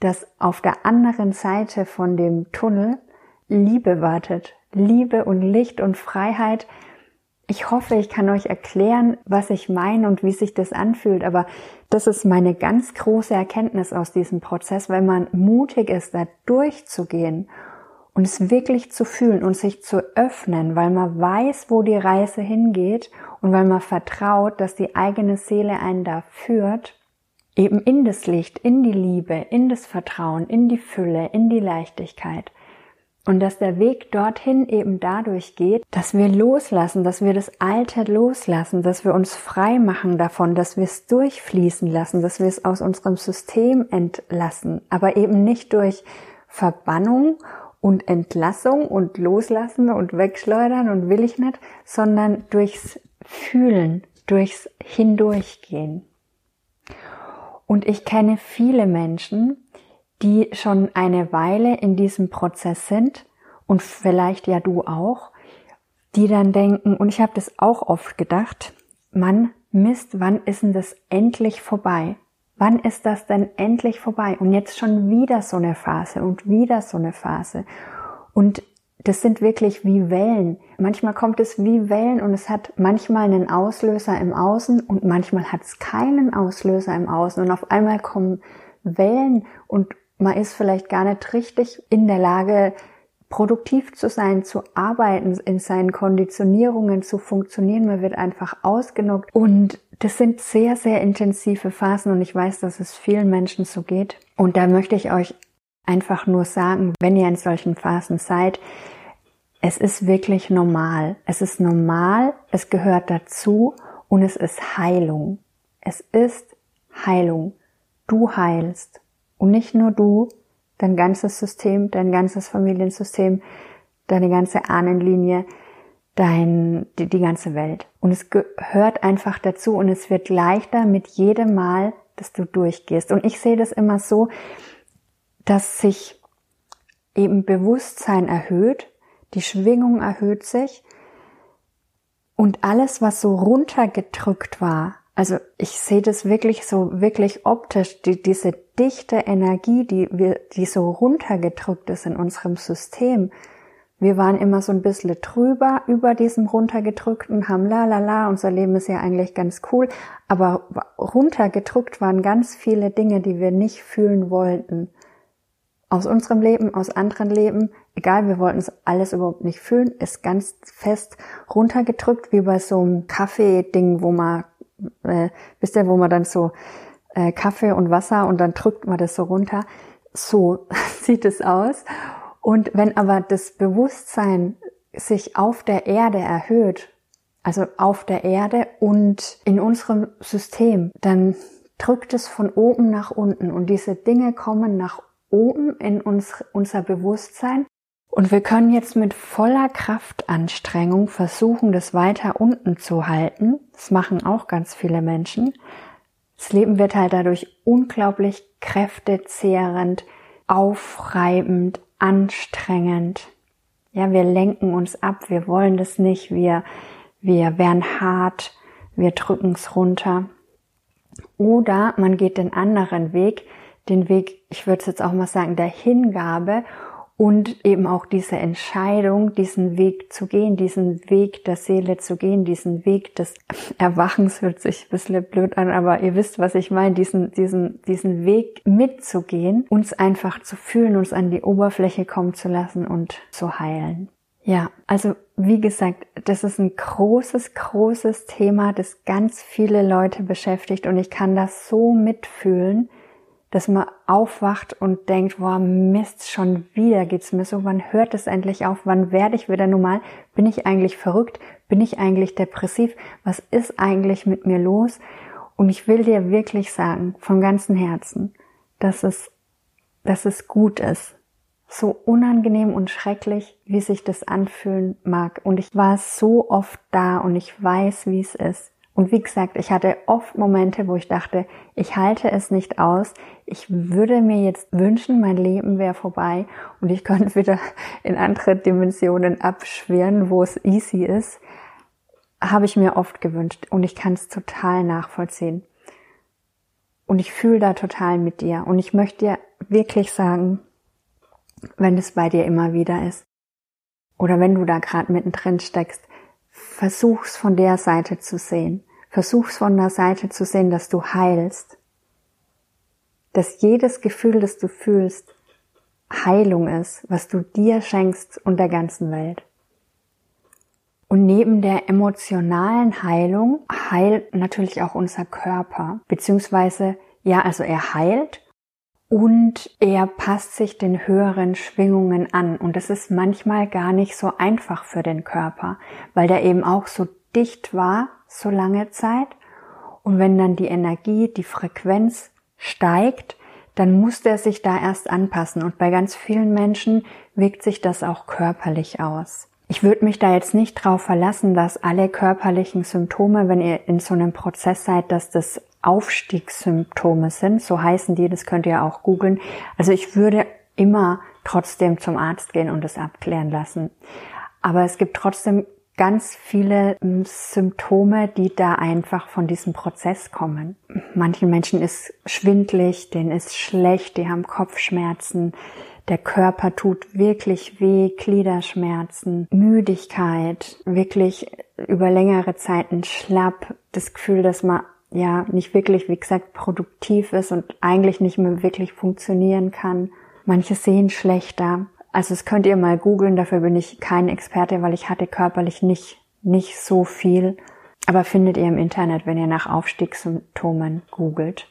dass auf der anderen Seite von dem Tunnel Liebe wartet, Liebe und Licht und Freiheit. Ich hoffe, ich kann euch erklären, was ich meine und wie sich das anfühlt, aber das ist meine ganz große Erkenntnis aus diesem Prozess, wenn man mutig ist, da durchzugehen und es wirklich zu fühlen und sich zu öffnen, weil man weiß, wo die Reise hingeht und weil man vertraut, dass die eigene Seele einen da führt, eben in das Licht, in die Liebe, in das Vertrauen, in die Fülle, in die Leichtigkeit. Und dass der Weg dorthin eben dadurch geht, dass wir loslassen, dass wir das Alte loslassen, dass wir uns frei machen davon, dass wir es durchfließen lassen, dass wir es aus unserem System entlassen, aber eben nicht durch Verbannung und Entlassung und Loslassen und Wegschleudern und will ich nicht, sondern durchs Fühlen, durchs Hindurchgehen. Und ich kenne viele Menschen, die schon eine Weile in diesem Prozess sind und vielleicht ja du auch, die dann denken, und ich habe das auch oft gedacht, Mann, Mist, wann ist denn das endlich vorbei? Wann ist das denn endlich vorbei? Und jetzt schon wieder so eine Phase und wieder so eine Phase. Und das sind wirklich wie Wellen. Manchmal kommt es wie Wellen und es hat manchmal einen Auslöser im Außen und manchmal hat es keinen Auslöser im Außen. Und auf einmal kommen Wellen und man ist vielleicht gar nicht richtig in der Lage, produktiv zu sein, zu arbeiten, in seinen Konditionierungen zu funktionieren. Man wird einfach ausgenockt. Und das sind sehr, sehr intensive Phasen und ich weiß, dass es vielen Menschen so geht. Und da möchte ich euch einfach nur sagen, wenn ihr in solchen Phasen seid, es ist wirklich normal. Es ist normal, es gehört dazu und es ist Heilung. Es ist Heilung. Du heilst. Und nicht nur du, dein ganzes System, dein ganzes Familiensystem, deine ganze Ahnenlinie, dein, die, die ganze Welt. Und es gehört einfach dazu und es wird leichter mit jedem Mal, dass du durchgehst. Und ich sehe das immer so, dass sich eben Bewusstsein erhöht, die Schwingung erhöht sich und alles, was so runtergedrückt war, also ich sehe das wirklich so, wirklich optisch, die, diese dichte Energie, die wir, die so runtergedrückt ist in unserem System. Wir waren immer so ein bisschen drüber über diesem runtergedrückten, haben la la la, unser Leben ist ja eigentlich ganz cool, aber runtergedrückt waren ganz viele Dinge, die wir nicht fühlen wollten. Aus unserem Leben, aus anderen Leben, egal, wir wollten es alles überhaupt nicht fühlen, ist ganz fest runtergedrückt, wie bei so einem Kaffee-Ding, wo man äh, wisst ihr, wo man dann so äh, Kaffee und Wasser und dann drückt man das so runter. So sieht es aus. Und wenn aber das Bewusstsein sich auf der Erde erhöht, also auf der Erde und in unserem System, dann drückt es von oben nach unten und diese Dinge kommen nach oben in uns, unser Bewusstsein und wir können jetzt mit voller Kraftanstrengung versuchen, das weiter unten zu halten. Das machen auch ganz viele Menschen. Das Leben wird halt dadurch unglaublich kräftezehrend, aufreibend, anstrengend. Ja, wir lenken uns ab, wir wollen das nicht, wir, wir werden hart, wir drücken es runter. Oder man geht den anderen Weg, den Weg, ich würde jetzt auch mal sagen, der Hingabe und eben auch diese Entscheidung, diesen Weg zu gehen, diesen Weg der Seele zu gehen, diesen Weg des Erwachens hört sich ein bisschen blöd an, aber ihr wisst, was ich meine, diesen, diesen, diesen Weg mitzugehen, uns einfach zu fühlen, uns an die Oberfläche kommen zu lassen und zu heilen. Ja, also wie gesagt, das ist ein großes, großes Thema, das ganz viele Leute beschäftigt und ich kann das so mitfühlen, dass man aufwacht und denkt, wow, Mist, schon wieder geht's mir so, wann hört es endlich auf, wann werde ich wieder normal, bin ich eigentlich verrückt, bin ich eigentlich depressiv, was ist eigentlich mit mir los? Und ich will dir wirklich sagen, von ganzem Herzen, dass es, dass es gut ist. So unangenehm und schrecklich, wie sich das anfühlen mag. Und ich war so oft da und ich weiß, wie es ist. Und wie gesagt, ich hatte oft Momente, wo ich dachte, ich halte es nicht aus. Ich würde mir jetzt wünschen, mein Leben wäre vorbei und ich könnte wieder in andere Dimensionen abschwirren, wo es easy ist. Habe ich mir oft gewünscht und ich kann es total nachvollziehen. Und ich fühle da total mit dir. Und ich möchte dir wirklich sagen, wenn es bei dir immer wieder ist, oder wenn du da gerade mittendrin steckst, versuch's von der Seite zu sehen. Versuch's von der Seite zu sehen, dass du heilst. Dass jedes Gefühl, das du fühlst, Heilung ist, was du dir schenkst und der ganzen Welt. Und neben der emotionalen Heilung heilt natürlich auch unser Körper, beziehungsweise, ja, also er heilt und er passt sich den höheren Schwingungen an. Und das ist manchmal gar nicht so einfach für den Körper, weil der eben auch so dicht war, so lange Zeit. Und wenn dann die Energie, die Frequenz steigt, dann muss der sich da erst anpassen. Und bei ganz vielen Menschen wirkt sich das auch körperlich aus. Ich würde mich da jetzt nicht drauf verlassen, dass alle körperlichen Symptome, wenn ihr in so einem Prozess seid, dass das Aufstiegssymptome sind. So heißen die, das könnt ihr auch googeln. Also ich würde immer trotzdem zum Arzt gehen und das abklären lassen. Aber es gibt trotzdem ganz viele hm, Symptome, die da einfach von diesem Prozess kommen. Manchen Menschen ist schwindlig, denen ist schlecht, die haben Kopfschmerzen, der Körper tut wirklich weh, Gliederschmerzen, Müdigkeit, wirklich über längere Zeiten schlapp, das Gefühl, dass man ja nicht wirklich, wie gesagt, produktiv ist und eigentlich nicht mehr wirklich funktionieren kann. Manche sehen schlechter. Also das könnt ihr mal googeln, dafür bin ich kein Experte, weil ich hatte körperlich nicht, nicht so viel. Aber findet ihr im Internet, wenn ihr nach Aufstiegssymptomen googelt.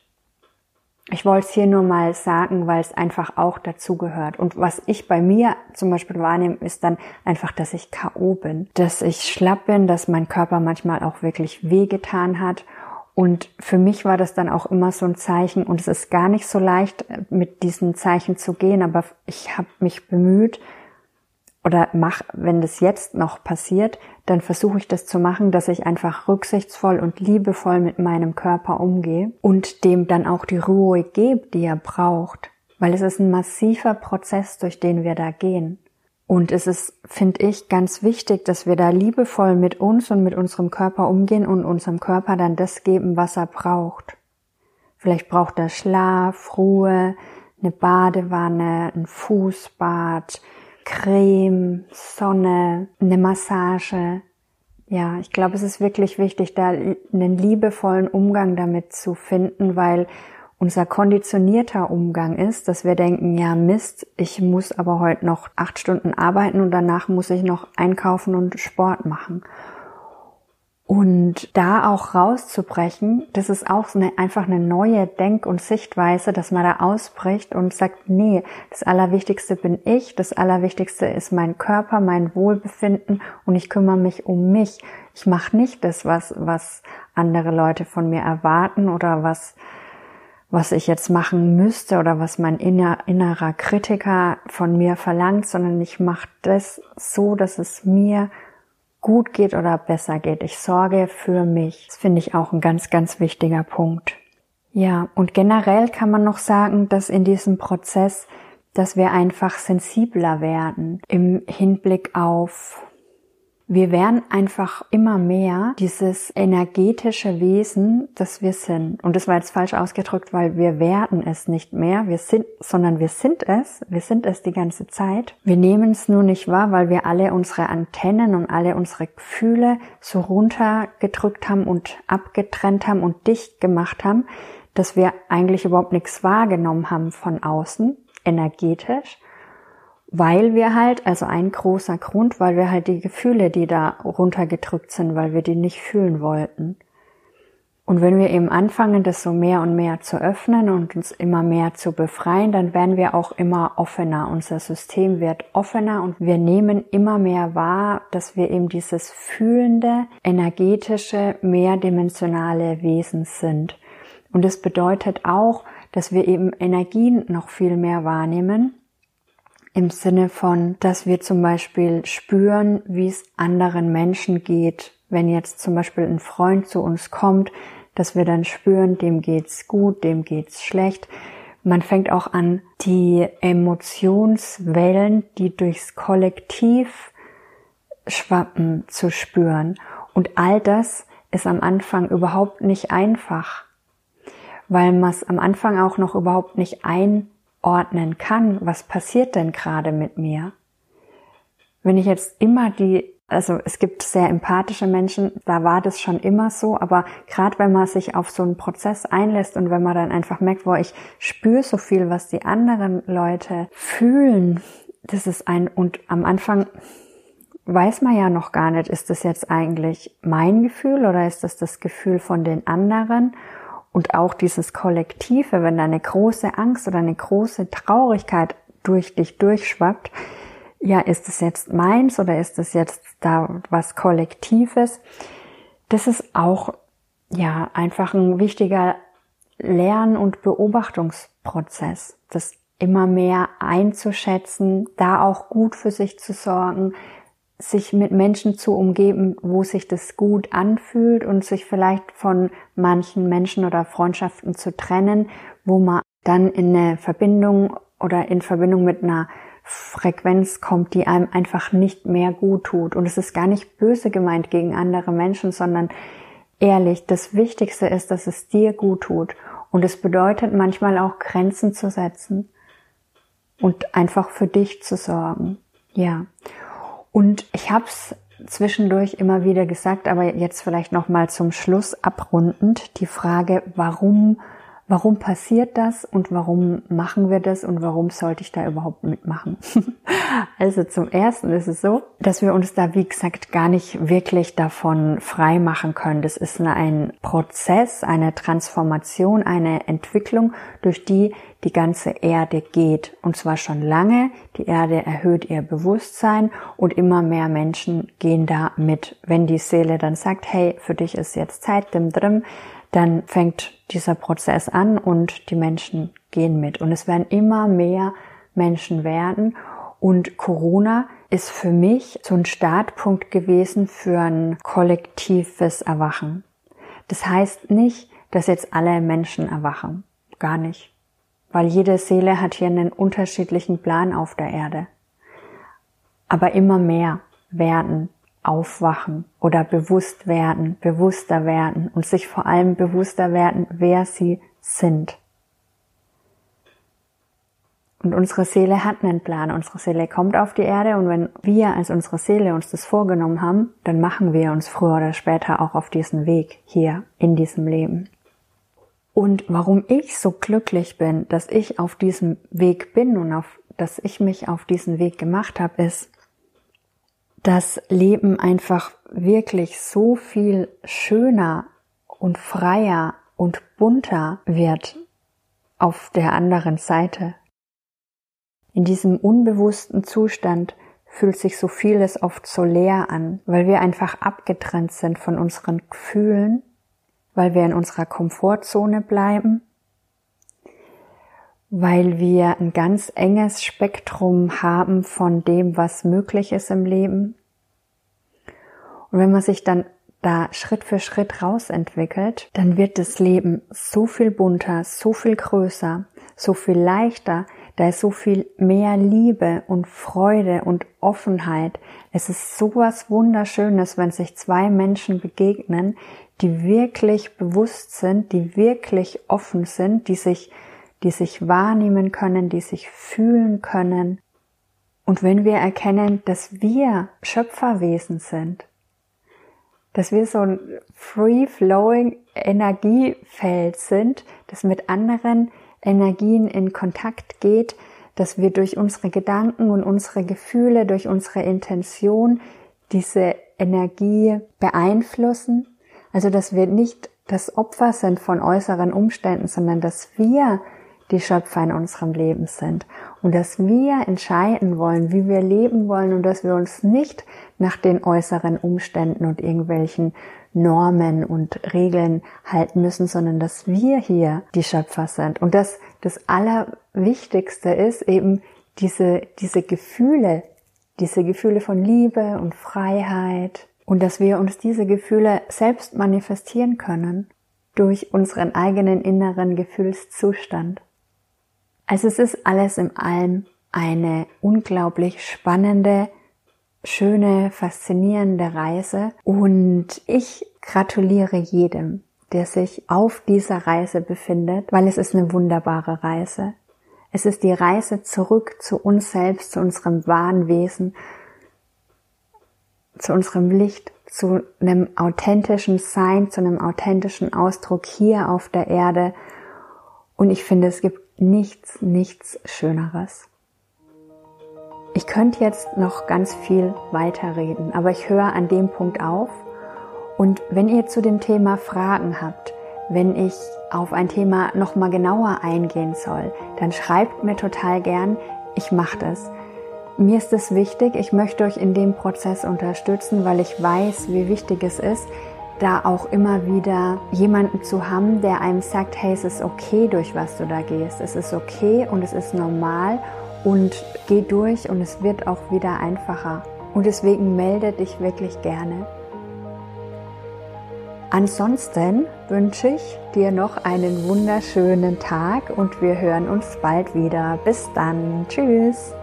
Ich wollte es hier nur mal sagen, weil es einfach auch dazu gehört. Und was ich bei mir zum Beispiel wahrnehme, ist dann einfach, dass ich K.O. bin, dass ich schlapp bin, dass mein Körper manchmal auch wirklich wehgetan hat. Und für mich war das dann auch immer so ein Zeichen. Und es ist gar nicht so leicht, mit diesen Zeichen zu gehen, aber ich habe mich bemüht, oder mach, wenn das jetzt noch passiert, dann versuche ich das zu machen, dass ich einfach rücksichtsvoll und liebevoll mit meinem Körper umgehe und dem dann auch die Ruhe gebe, die er braucht. Weil es ist ein massiver Prozess, durch den wir da gehen. Und es ist, finde ich, ganz wichtig, dass wir da liebevoll mit uns und mit unserem Körper umgehen und unserem Körper dann das geben, was er braucht. Vielleicht braucht er Schlaf, Ruhe, eine Badewanne, ein Fußbad, Creme, Sonne, eine Massage. Ja, ich glaube, es ist wirklich wichtig, da einen liebevollen Umgang damit zu finden, weil unser konditionierter Umgang ist, dass wir denken, ja Mist, ich muss aber heute noch acht Stunden arbeiten und danach muss ich noch einkaufen und Sport machen. Und da auch rauszubrechen, das ist auch eine, einfach eine neue Denk- und Sichtweise, dass man da ausbricht und sagt, nee, das Allerwichtigste bin ich, das Allerwichtigste ist mein Körper, mein Wohlbefinden und ich kümmere mich um mich. Ich mache nicht das, was, was andere Leute von mir erwarten oder was, was ich jetzt machen müsste oder was mein inner, innerer Kritiker von mir verlangt, sondern ich mache das so, dass es mir gut geht oder besser geht. Ich sorge für mich. Das finde ich auch ein ganz, ganz wichtiger Punkt. Ja, und generell kann man noch sagen, dass in diesem Prozess, dass wir einfach sensibler werden im Hinblick auf wir werden einfach immer mehr dieses energetische Wesen, das wir sind. Und das war jetzt falsch ausgedrückt, weil wir werden es nicht mehr, wir sind, sondern wir sind es. Wir sind es die ganze Zeit. Wir nehmen es nur nicht wahr, weil wir alle unsere Antennen und alle unsere Gefühle so runtergedrückt haben und abgetrennt haben und dicht gemacht haben, dass wir eigentlich überhaupt nichts wahrgenommen haben von außen, energetisch weil wir halt, also ein großer Grund, weil wir halt die Gefühle, die da runtergedrückt sind, weil wir die nicht fühlen wollten. Und wenn wir eben anfangen, das so mehr und mehr zu öffnen und uns immer mehr zu befreien, dann werden wir auch immer offener. Unser System wird offener und wir nehmen immer mehr wahr, dass wir eben dieses fühlende, energetische, mehrdimensionale Wesen sind. Und es bedeutet auch, dass wir eben Energien noch viel mehr wahrnehmen. Im Sinne von, dass wir zum Beispiel spüren, wie es anderen Menschen geht. Wenn jetzt zum Beispiel ein Freund zu uns kommt, dass wir dann spüren, dem geht's gut, dem geht's schlecht. Man fängt auch an, die Emotionswellen, die durchs Kollektiv schwappen, zu spüren. Und all das ist am Anfang überhaupt nicht einfach, weil man es am Anfang auch noch überhaupt nicht einordnen kann, was passiert denn gerade mit mir. Wenn ich jetzt immer die, also es gibt sehr empathische Menschen, da war das schon immer so, aber gerade wenn man sich auf so einen Prozess einlässt und wenn man dann einfach merkt, wo ich spüre so viel, was die anderen Leute fühlen, das ist ein, und am Anfang weiß man ja noch gar nicht, ist das jetzt eigentlich mein Gefühl oder ist das das Gefühl von den anderen? Und auch dieses Kollektive, wenn da eine große Angst oder eine große Traurigkeit durch dich durchschwappt, ja, ist es jetzt meins oder ist es jetzt da was Kollektives? Das ist auch, ja, einfach ein wichtiger Lern- und Beobachtungsprozess, das immer mehr einzuschätzen, da auch gut für sich zu sorgen, sich mit Menschen zu umgeben, wo sich das gut anfühlt und sich vielleicht von manchen Menschen oder Freundschaften zu trennen, wo man dann in eine Verbindung oder in Verbindung mit einer Frequenz kommt, die einem einfach nicht mehr gut tut. Und es ist gar nicht böse gemeint gegen andere Menschen, sondern ehrlich, das Wichtigste ist, dass es dir gut tut. Und es bedeutet manchmal auch Grenzen zu setzen und einfach für dich zu sorgen. Ja. Und ich habe es zwischendurch immer wieder gesagt, aber jetzt vielleicht noch mal zum Schluss abrundend die Frage, warum warum passiert das und warum machen wir das und warum sollte ich da überhaupt mitmachen? also zum ersten ist es so, dass wir uns da, wie gesagt, gar nicht wirklich davon frei machen können. Das ist ein Prozess, eine Transformation, eine Entwicklung, durch die die ganze Erde geht. Und zwar schon lange. Die Erde erhöht ihr Bewusstsein und immer mehr Menschen gehen da mit. Wenn die Seele dann sagt, hey, für dich ist jetzt Zeit, dim drim, dann fängt dieser Prozess an und die Menschen gehen mit. Und es werden immer mehr Menschen werden. Und Corona ist für mich so ein Startpunkt gewesen für ein kollektives Erwachen. Das heißt nicht, dass jetzt alle Menschen erwachen. Gar nicht. Weil jede Seele hat hier einen unterschiedlichen Plan auf der Erde. Aber immer mehr werden aufwachen oder bewusst werden, bewusster werden und sich vor allem bewusster werden, wer sie sind. Und unsere Seele hat einen Plan. Unsere Seele kommt auf die Erde und wenn wir als unsere Seele uns das vorgenommen haben, dann machen wir uns früher oder später auch auf diesen Weg hier in diesem Leben. Und warum ich so glücklich bin, dass ich auf diesem Weg bin und auf, dass ich mich auf diesen Weg gemacht habe, ist, das Leben einfach wirklich so viel schöner und freier und bunter wird auf der anderen Seite. In diesem unbewussten Zustand fühlt sich so vieles oft so leer an, weil wir einfach abgetrennt sind von unseren Gefühlen, weil wir in unserer Komfortzone bleiben weil wir ein ganz enges Spektrum haben von dem, was möglich ist im Leben. Und wenn man sich dann da Schritt für Schritt rausentwickelt, dann wird das Leben so viel bunter, so viel größer, so viel leichter, da ist so viel mehr Liebe und Freude und Offenheit. Es ist sowas Wunderschönes, wenn sich zwei Menschen begegnen, die wirklich bewusst sind, die wirklich offen sind, die sich die sich wahrnehmen können, die sich fühlen können. Und wenn wir erkennen, dass wir Schöpferwesen sind, dass wir so ein free-flowing Energiefeld sind, das mit anderen Energien in Kontakt geht, dass wir durch unsere Gedanken und unsere Gefühle, durch unsere Intention diese Energie beeinflussen. Also, dass wir nicht das Opfer sind von äußeren Umständen, sondern dass wir die Schöpfer in unserem Leben sind und dass wir entscheiden wollen, wie wir leben wollen und dass wir uns nicht nach den äußeren Umständen und irgendwelchen Normen und Regeln halten müssen, sondern dass wir hier die Schöpfer sind. Und dass das Allerwichtigste ist eben diese, diese Gefühle, diese Gefühle von Liebe und Freiheit und dass wir uns diese Gefühle selbst manifestieren können durch unseren eigenen inneren Gefühlszustand. Also es ist alles im Allem eine unglaublich spannende, schöne, faszinierende Reise und ich gratuliere jedem, der sich auf dieser Reise befindet, weil es ist eine wunderbare Reise. Es ist die Reise zurück zu uns selbst, zu unserem wahren Wesen, zu unserem Licht, zu einem authentischen Sein, zu einem authentischen Ausdruck hier auf der Erde. Und ich finde, es gibt nichts, nichts Schöneres. Ich könnte jetzt noch ganz viel weiterreden, aber ich höre an dem Punkt auf. Und wenn ihr zu dem Thema Fragen habt, wenn ich auf ein Thema noch mal genauer eingehen soll, dann schreibt mir total gern. Ich mache das. Mir ist es wichtig. Ich möchte euch in dem Prozess unterstützen, weil ich weiß, wie wichtig es ist, da auch immer wieder jemanden zu haben, der einem sagt, hey, es ist okay, durch was du da gehst. Es ist okay und es ist normal und geh durch und es wird auch wieder einfacher. Und deswegen melde dich wirklich gerne. Ansonsten wünsche ich dir noch einen wunderschönen Tag und wir hören uns bald wieder. Bis dann. Tschüss.